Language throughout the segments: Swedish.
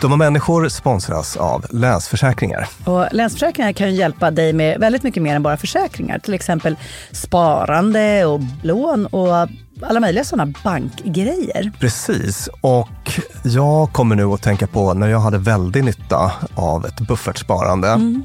De människor sponsras av Länsförsäkringar. Och Länsförsäkringar kan ju hjälpa dig med väldigt mycket mer än bara försäkringar. Till exempel sparande och lån och alla möjliga sådana bankgrejer. Precis, och jag kommer nu att tänka på när jag hade väldigt nytta av ett buffertsparande. Mm.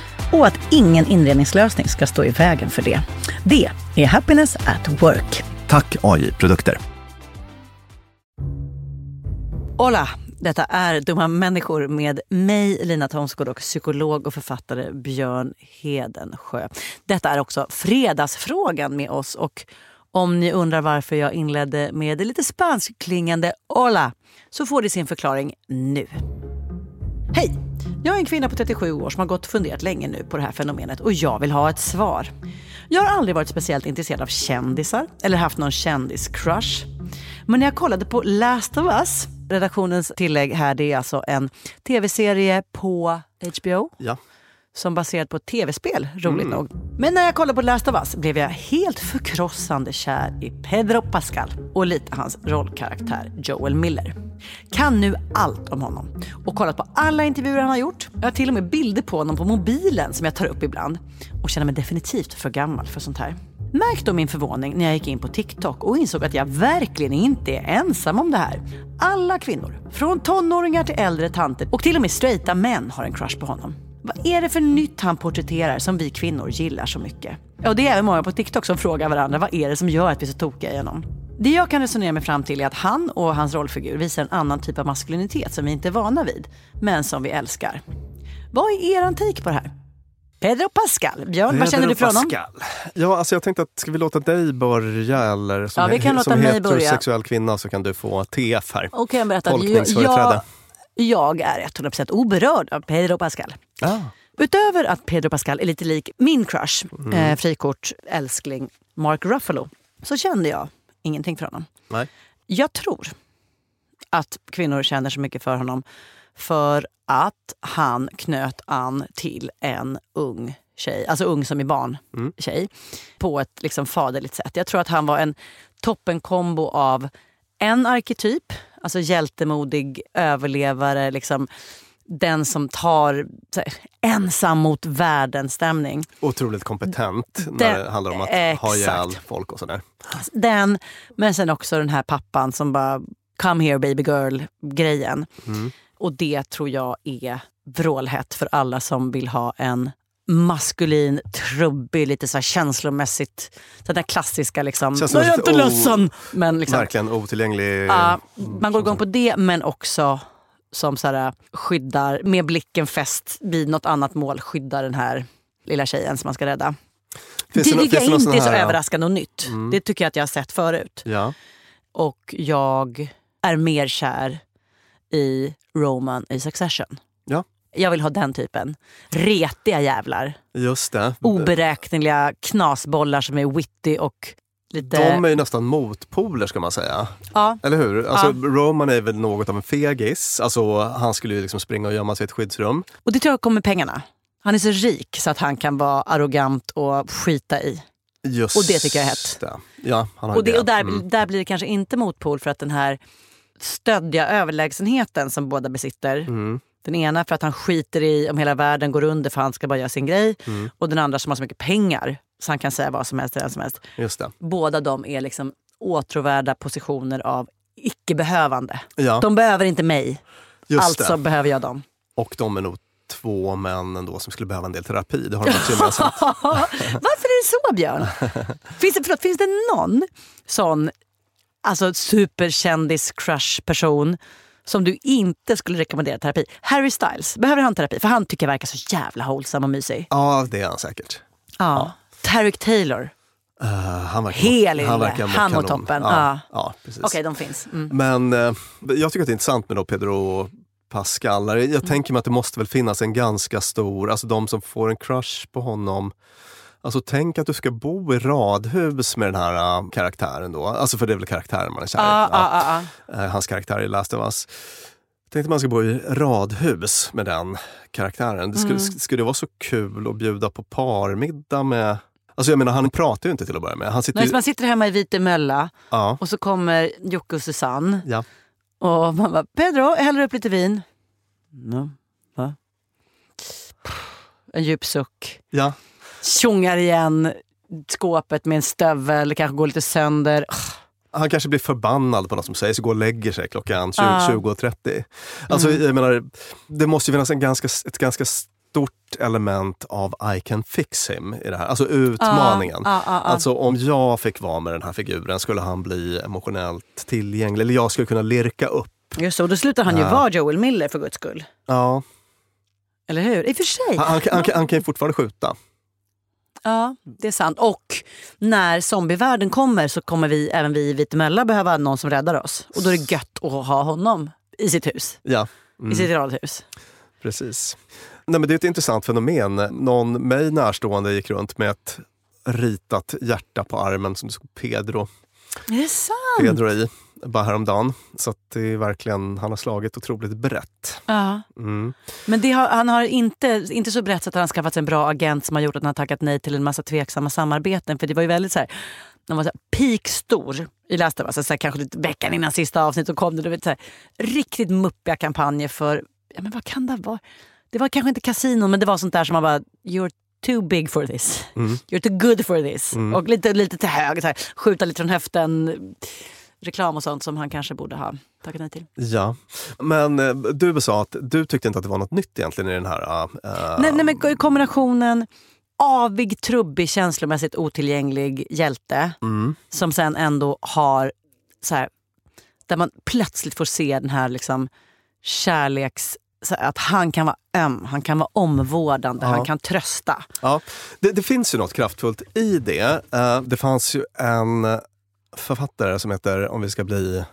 och att ingen inredningslösning ska stå i vägen för det. Det är Happiness at Work. Tack AI Produkter. Hola! Detta är Dumma människor med mig, Lina Thomsgård och psykolog och författare Björn Hedensjö. Detta är också Fredagsfrågan med oss. Och om ni undrar varför jag inledde med det lite spanskklingande hola så får det sin förklaring nu. Hej! Jag är en kvinna på 37 år som har gått och funderat länge nu på det här fenomenet och jag vill ha ett svar. Jag har aldrig varit speciellt intresserad av kändisar eller haft någon kändiscrush. Men när jag kollade på Last of Us, redaktionens tillägg här, det är alltså en tv-serie på HBO. Ja som baserad på ett tv-spel, roligt mm. nog. Men när jag kollade på Last of Us blev jag helt förkrossande kär i Pedro Pascal och lite hans rollkaraktär Joel Miller. Kan nu allt om honom och kollat på alla intervjuer han har gjort. Jag har till och med bilder på honom på mobilen som jag tar upp ibland. Och känner mig definitivt för gammal för sånt här. Märk då min förvåning när jag gick in på TikTok och insåg att jag verkligen inte är ensam om det här. Alla kvinnor, från tonåringar till äldre tanter och till och med straighta män har en crush på honom. Vad är det för nytt han porträtterar som vi kvinnor gillar så mycket? Och det är även många på TikTok som frågar varandra vad är det som gör att vi är så tokiga i honom? Det jag kan resonera mig fram till är att han och hans rollfigur visar en annan typ av maskulinitet som vi inte är vana vid, men som vi älskar. Vad är er take på det här? Pedro Pascal. Björn, vad känner du för honom? Pascal. Ja, alltså jag tänkte att ska vi låta dig börja eller som, Ja, vi kan he- låta som mig börja. heterosexuell kvinna så kan du få TF här. Och kan jag berätta att jag, Tolkningsföreträde. Jag är 100% oberörd av Pedro Pascal. Ah. Utöver att Pedro Pascal är lite lik min crush, Mm. eh, frikort, älskling Mark Ruffalo, så kände jag ingenting för honom. Nej. Jag tror att kvinnor känner så mycket för honom för att han knöt an till en ung tjej, alltså ung som i barn Mm. tjej, på ett liksom faderligt sätt. Jag tror att han var en toppenkombo av en arketyp, alltså hjältemodig överlevare, liksom den som tar här, ensam mot världen-stämning. Otroligt kompetent när Det- handlar om att ha exakt. ihjäl folk och sådär. Den, men sen också den här pappan som bara come here baby girl-grejen. Mm. Och det tror jag är vrålhett för alla som vill ha en maskulin, trubbig, lite så här känslomässigt, den där klassiska liksom, jag är inte ledsen. Men liksom, Verkligen otillgänglig. ja, man går igång på det men också som så här, skyddar, med blicken fäst vid något annat mål, skyddar den här lilla tjejen som man ska rädda. Finns det nå- tycker jag inte är så här- överraskande och nytt. Mm. Det tycker jag att jag har sett förut. Ja. Och jag är mer kär i Roman i Succession. Ja. Jag vill ha den typen. Retiga jävlar. Just det. Oberäkneliga knasbollar som är witty och lite... De är ju nästan motpoler ska man säga. ja. Eller hur? Alltså, Roman är väl något av en fegis. Alltså, han skulle ju liksom springa och gömma sig i ett skyddsrum. Och det tror jag kommer pengarna. Han är så rik så att han kan vara arrogant och skita i. Just Och det tycker jag är hett. det. Ja, han har Och, det, det. och där, Mm. där blir det kanske inte motpol för att den här stödja överlägsenheten som båda besitter. Mm. Den ena för att han skiter i om hela världen går under för han ska bara göra sin grej. Mm. Och den andra som har så mycket pengar så han kan säga vad som helst till vem som helst. Just det. Båda de är liksom åtråvärda positioner av icke-behövande. Ja, De behöver inte mig, just alltså det. behöver jag dem. Och de är nog två män ändå som skulle behöva en del terapi. Det har de också gemensamt. Varför är det så Björn? finns, det, förlåt, finns det någon sån alltså, superkändis-crush-person som du inte skulle rekommendera terapi? Harry Styles, behöver han terapi? För han tycker jag verkar så jävla wholesome och mysig. Ja, det är han säkert. Ja. Tarek Taylor. Uh, han verkar, Hel ille. han verkar må Han kanon. toppen. Ja, Ja. ja, precis. Okej, de finns. Mm. Men eh, jag tycker att det är intressant med då Pedro Pascal. Jag Mm. tänker mig att det måste väl finnas en ganska stor, alltså de som får en crush på honom. Alltså tänk att du ska bo i radhus med den här äh, karaktären då. Alltså för det är väl karaktären man är kär i. Ja, Ja. ja, ja, Eh, hans karaktär i Last of Us. Tänk att man ska bo i radhus med den karaktären. Det skulle, Mm. skulle det vara så kul att bjuda på parmiddag med... Alltså jag menar, han pratar ju inte till att börja med. Han sitter Nej, ju, man sitter hemma i Vitemölla ja, och så kommer Jocke och Susanne ja. och man bara “Pedro, häller upp lite vin”. Ja, va? En djup suck. ja. Tjongar igen skåpet med en stövel, kanske går lite sönder. Han kanske blir förbannad på något som sägs och går och lägger sig klockan 20, Ja. 20.30. Alltså, Mm. jag menar, det måste ju finnas en ganska, ett ganska stort element av I can fix him i det här. Alltså utmaningen. Ja, ja, ja. Alltså om jag fick vara med den här figuren skulle han bli emotionellt tillgänglig. Eller jag skulle kunna lirka upp. Just så, och då slutar han ju vara Joel Miller för guds skull. Ja, Eller hur? I och för sig. han, han, han, han kan ju fortfarande skjuta. Ja, det är sant. Och när zombievärlden kommer så kommer vi, även vi i Vitemölla behöva någon som räddar oss. Och då är det gött att ha honom i sitt hus. Ja, I sitt radhus. precis. Nej, men det är ett intressant fenomen. Någon mig närstående gick runt med ett ritat hjärta på armen som det stod Pedro, Är det sant? Pedro i bara häromdagen. Så det är verkligen, han har slagit otroligt brett. Ja. Mm. Men det har, han har inte, inte så brett så att han har skaffat sig en bra agent som har gjort att han har tackat nej till en massa tveksamma samarbeten. För det var ju väldigt så här, man var så peakstor i Last of Us, alltså kanske lite veckan innan sista avsnitt så kom det du vet, så här, riktigt muppiga kampanjer för, ja men vad kan det vara? Det var kanske inte kasino men det var sånt där som man bara, you're too big for this. You're too good for this. Och lite, lite till höger, så här, skjuta lite från höften. Reklam och sånt som han kanske borde ha tackat nej till. Ja, men eh, du sa att du tyckte inte att det var något nytt egentligen i den här... eh, Nej, nej, men kombinationen avig, trubbig, känslomässigt otillgänglig hjälte som sen ändå har så här, där man plötsligt får se den här liksom kärleks... Att han kan vara öm, han kan vara omvårdande, han kan trösta. Ja, det, det finns ju något kraftfullt i det. Eh, det fanns ju en författare som heter, om vi ska bli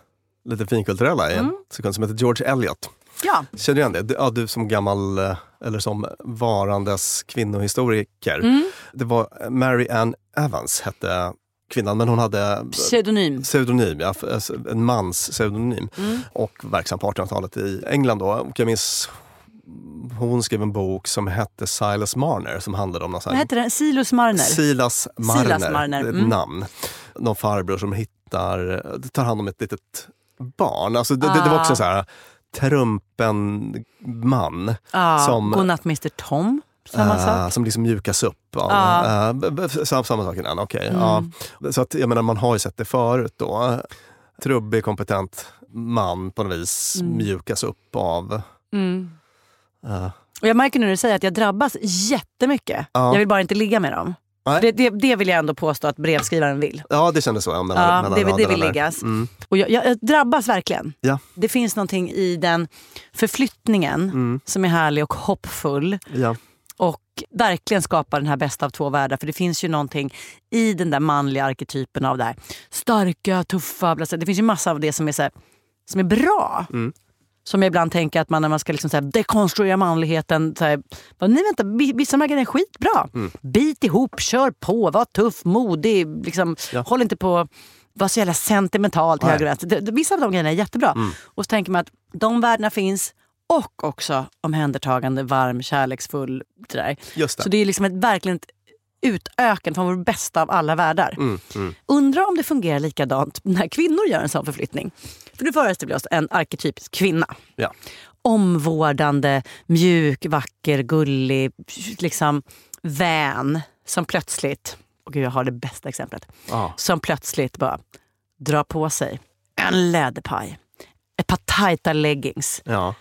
lite finkulturella i en sekund, som heter George Eliot. Ja, Känner du igen det? Ja, du som gammal, eh, eller som varandes kvinnohistoriker. Mm. Det var Mary Ann Evans hette kvinnan, men hon hade pseudonym. pseudonym, ja, alltså en mans pseudonym. Mm. Och verksam på 1800-talet i England. Då. Och jag minns hon skrev en bok som hette Silas Marner som handlade om någon Vad heter den? Silas Marner? Silas Marner, Silas Marner, mm. namn. Någon farbror som hittar, tar hand om ett litet barn. Alltså det, det, det var också Ah. så här trumpen man Ja, som, Godnatt Mr Tom. Samma eh, sak. som liksom mjukas upp. Ja. eh, b- b- samma, samma sak innan, okej. Mm. ja. Så att, jag menar, man har ju sett det förut då. Trubbig, kompetent man på något vis Mm. mjukas upp av Mm. eh, Och jag märker när du säger att jag drabbas jättemycket. Ja. Jag vill bara inte ligga med dem. Det, det, det vill jag ändå påstå att brevskrivaren vill. Ja, det kändes så. Ja, mellan, Ja, mellan det, det vill liggas. Mm. Och jag, jag, jag drabbas verkligen. Ja. Det finns någonting i den förflyttningen Mm. som är härlig och hoppfull. Ja. Och verkligen skapar den här bästa av två världar. För det finns ju någonting i den där manliga arketypen av det här starka, tuffa. Det finns ju massa av det som är, så här, som är bra. Mm. Som jag ibland tänker att man när man ska liksom så här dekonstruera manligheten. Så här, bara, nej vänta, vi- vissa av de här grejerna är skitbra. Mm. Bit ihop, kör på, var tuff, modig. Liksom, Ja. Håll inte på var så jävla sentimental till höger och vänster. Vissa av de grejerna är jättebra. Mm. Och så tänker man att de värdena finns. Och också omhändertagande, varm, kärleksfull. Det där. Just det. Så det är liksom ett verkligen ett utökande från vår bästa av alla världar. Mm, mm. Undrar om det fungerar likadant när kvinnor gör en sån förflyttning. För nu föreställer vi oss en arketypisk kvinna. Ja. Omvårdande, mjuk, vacker, gullig, liksom vän som plötsligt, och gud jag har det bästa exemplet, Ja. som plötsligt bara drar på sig en läderpaj, ett par tajta leggings, Ja.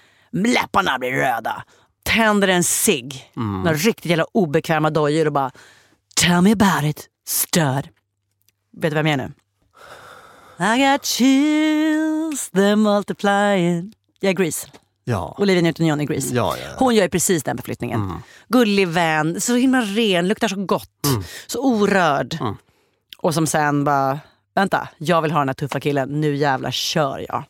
Läpparna blir röda, tänder en cigg, Mm. några riktigt jävla obekväma dojor och bara Tell me about it, stud. Vet du vem jag är nu? I got chills, they're multiplying. Jag är Grease. Ja. Olivia Newton-John är Grease. Ja, ja, ja. Hon gör ju precis den förflyttningen. Gullig vän, så himla ren, luktar så gott. Så orörd. Mm. Och som sen bara, vänta, jag vill ha den här tuffa killen, nu jävlar kör jag.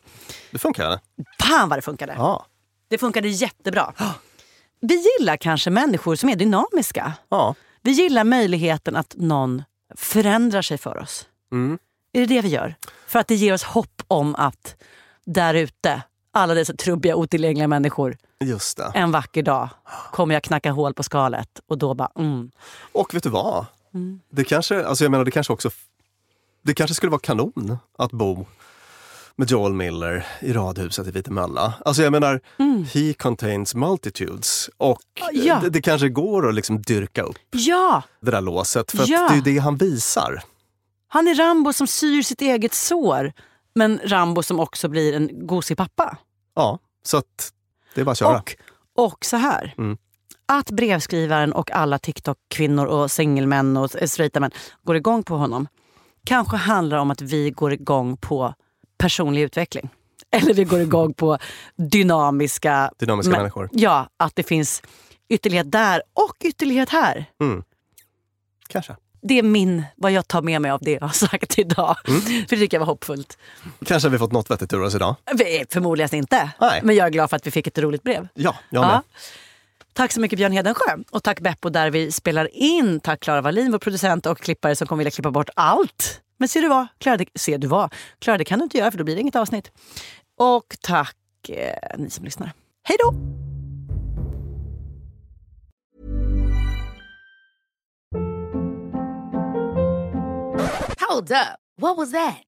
Det funkar. det. Fan vad det funkade. Ja. Det funkade jättebra. Vi gillar kanske människor som är dynamiska. Ja. Vi gillar möjligheten att någon förändrar sig för oss. Mm. Är det det vi gör? För att det ger oss hopp om att där ute, alla dessa trubbiga, otillgängliga människor, en vacker dag kommer jag knacka hål på skalet och då bara mm. Och vet du vad? Mm. Det kanske, alltså jag menar, det kanske också det kanske skulle vara kanon att bo med Joel Miller i radhuset i Vitemölla. Alltså jag menar, he contains multitudes. Och Mm. Ja. det, det kanske går att liksom dyrka upp Ja! det där låset. För Ja. att det är ju det han visar. Han är Rambo som syr sitt eget sår. Men Rambo som också blir en gosig pappa. Ja, så att det är bara att köra. Och, och så här. Mm. Att brevskrivaren och alla TikTok-kvinnor och singelmän och straighta män går igång på honom. Kanske handlar om att vi går igång på personlig utveckling. Eller vi går igång på dynamiska... Dynamiska men- människor. Ja, att det finns ytterlighet där och ytterlighet här. Mm. Kanske. Det är min, vad jag tar med mig av det jag har sagt idag. Mm. För det tycker jag var hoppfullt. Kanske har vi fått något vettigt ur oss idag. Förmodligen inte. Nej. Men jag är glad för att vi fick ett roligt brev. Ja, jag med. Ja. Tack så mycket Björn Hedensjö. Och tack Beppo där vi spelar in. Tack Klara Wallin, vår producent och klippare som kommer vilja klippa bort allt. Men ser du vad? Klara, det, ser du vad? Klara, det kan du inte göra för då blir det inget avsnitt. Och tack eh, ni som lyssnar. Hej då! Hold up. What was that?